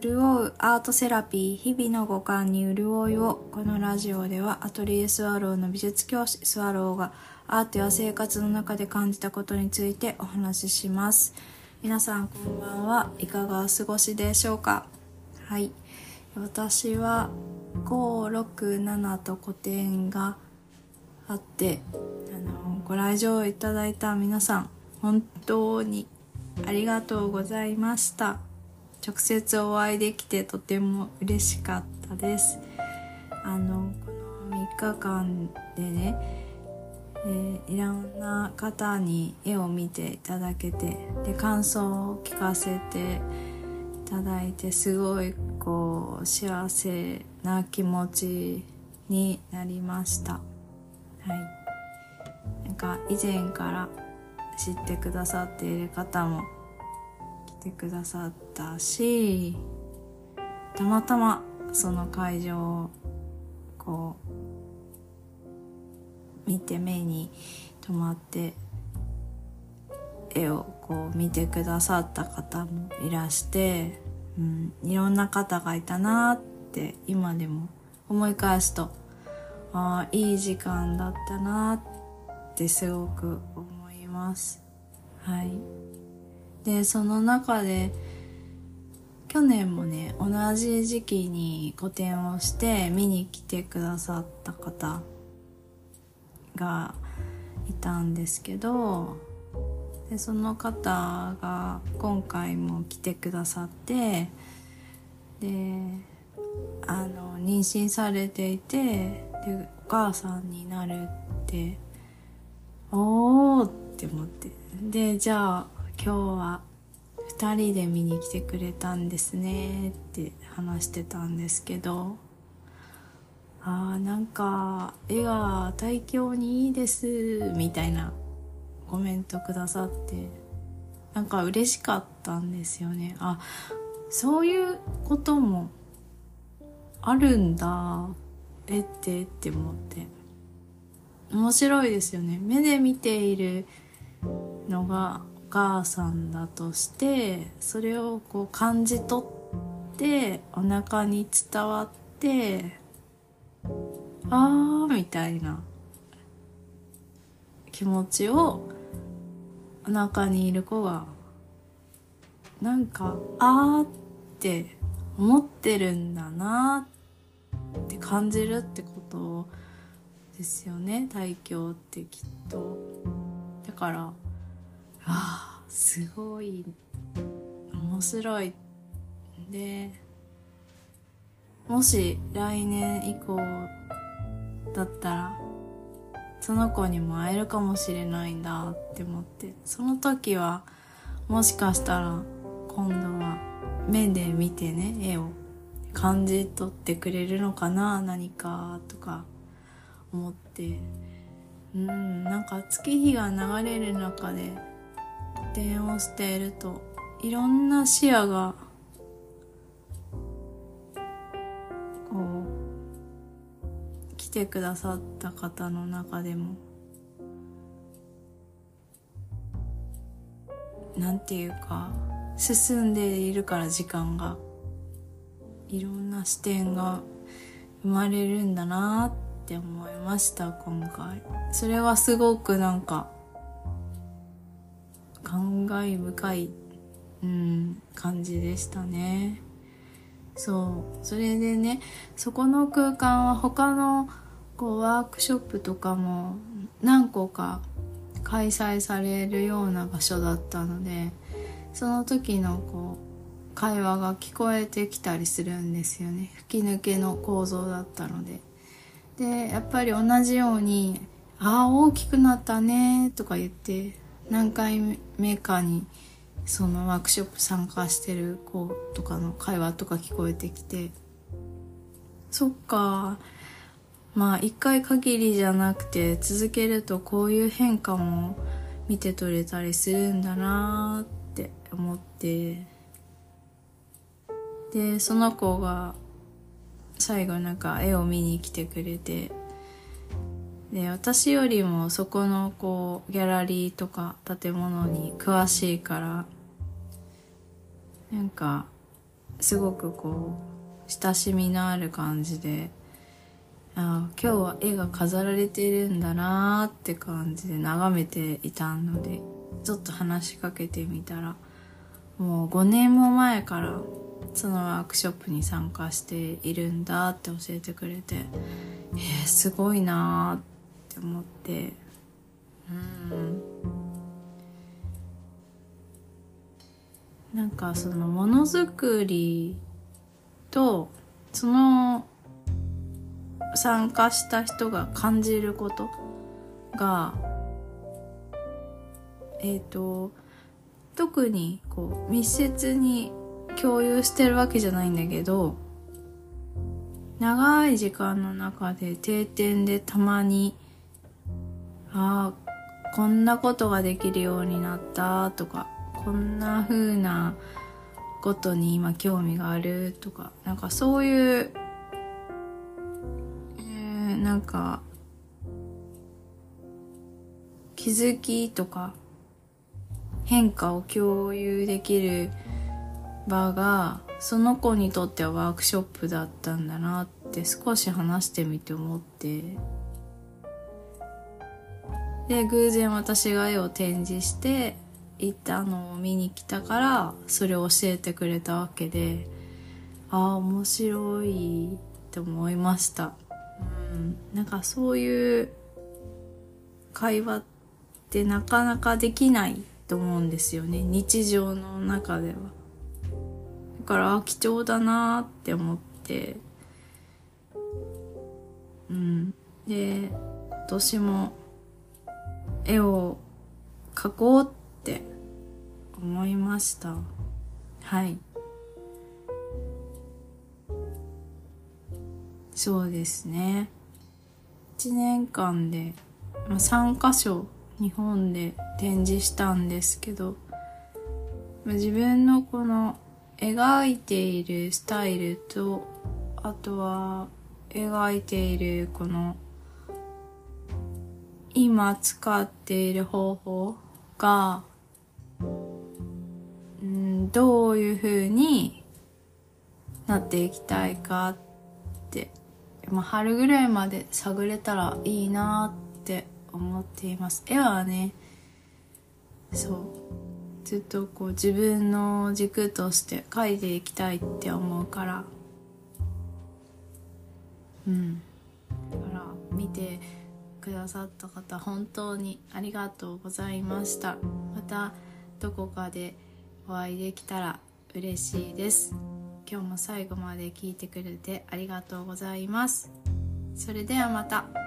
潤うアートセラピー日々の五感に潤いをこのラジオではアトリエスワローの美術教師スワローがアートや生活の中で感じたことについてお話しします。皆さんこんばんは。いかがお過ごしでしょうか？はい。私は567と個展があってあのご来場いただいた皆さん本当にありがとうございました。直接お会いできてとても嬉しかったです。あのこの3日間でね、えー、いろんな方に絵を見ていただけてで感想を聞かせていただいてすごいこう幸せな気持ちになりました。はい。なんか以前から知ってくださっている方もてくださったしたまたまその会場をこう見て目に留まって絵をこう見てくださった方もいらして、うん、いろんな方がいたなって今でも思い返すとああいい時間だったなってすごく思います。はい。で、その中で去年もね、同じ時期に個展をして見に来てくださった方がいたんですけど、でその方が今回も来てくださってであの妊娠されていてでお母さんになるっておーって思って。でじゃあ今日は2人で見に来てくれたんですねって話してたんですけどあーなんか絵が体調にいいですみたいなコメントくださってなんか嬉しかったんですよね。あそういうこともあるんだ絵ってって思って。面白いですよね。目で見ているのが母さんだとしてそれをこう感じ取ってお腹に伝わってあーみたいな気持ちをお腹にいる子がなんかあーって思ってるんだなって感じるってことですよね大凶ってきっと。だからあすごい面白い。でもし来年以降だったらその子にも会えるかもしれないんだって思ってその時はもしかしたら今度は目で見てね絵を感じ取ってくれるのかな何かとか思って。うんなんか月日が流れる中で電話しているといろんな視野がこう来てくださった方の中でもなんていうか進んでいるから時間がいろんな視点が生まれるんだなって思いました今回。それはすごくなんか感慨深い、うん、感じでしたね。そう。それでねそこの空間は他のこうワークショップとかも何個か開催されるような場所だったのでその時のこう会話が聞こえてきたりするんですよね。吹き抜けの構造だったので。でやっぱり同じように「ああ大きくなったね」とか言って何回目かにそのワークショップ参加してる子とかの会話とか聞こえてきてそっか。まあ一回限りじゃなくて続けるとこういう変化も見て取れたりするんだなって思って。でその子が最後なんか絵を見に来てくれて。で私よりもそこのこうギャラリーとか建物に詳しいからなんかすごくこう親しみのある感じであ今日は絵が飾られてるんだなーって感じで眺めていたのでちょっと話しかけてみたらもう5年も前からそのワークショップに参加しているんだって教えてくれてえー、すごいなーって思って。うん。なんかそのものづくりとその参加した人が感じることがえっ、ー、と特にこう密接に共有してるわけじゃないんだけど長い時間の中で定点でたまにああこんなことができるようになったとかこんな風なことに今興味があるとかなんかそういうえなんか気づきとか変化を共有できる場がその子にとってはワークショップだったんだなって少し話してみて思って。で偶然私が絵を展示して行ったのを見に来たからそれを教えてくれたわけでああ面白いって思いました。うん。なんかそういう会話ってなかなかできないと思うんですよね。日常の中では。だから貴重だなって思って。うん。で今年も絵を描こうって思いました。はい。そうですね。1年間で、まあ、3箇所日本で展示したんですけど、まあ、自分のこの描いているスタイルとあとは描いているこの今使っている方法が、うん、どういう風になっていきたいかってまあ、春ぐらいまで探れたらいいなって思っています。絵はねそう。ずっとこう自分の軸として描いていきたいって思うから。うん。だから見てくださった方本当にありがとうございましたまたどこかでお会いできたら嬉しいです今日も最後まで聞いてくれてありがとうございます。それではまた。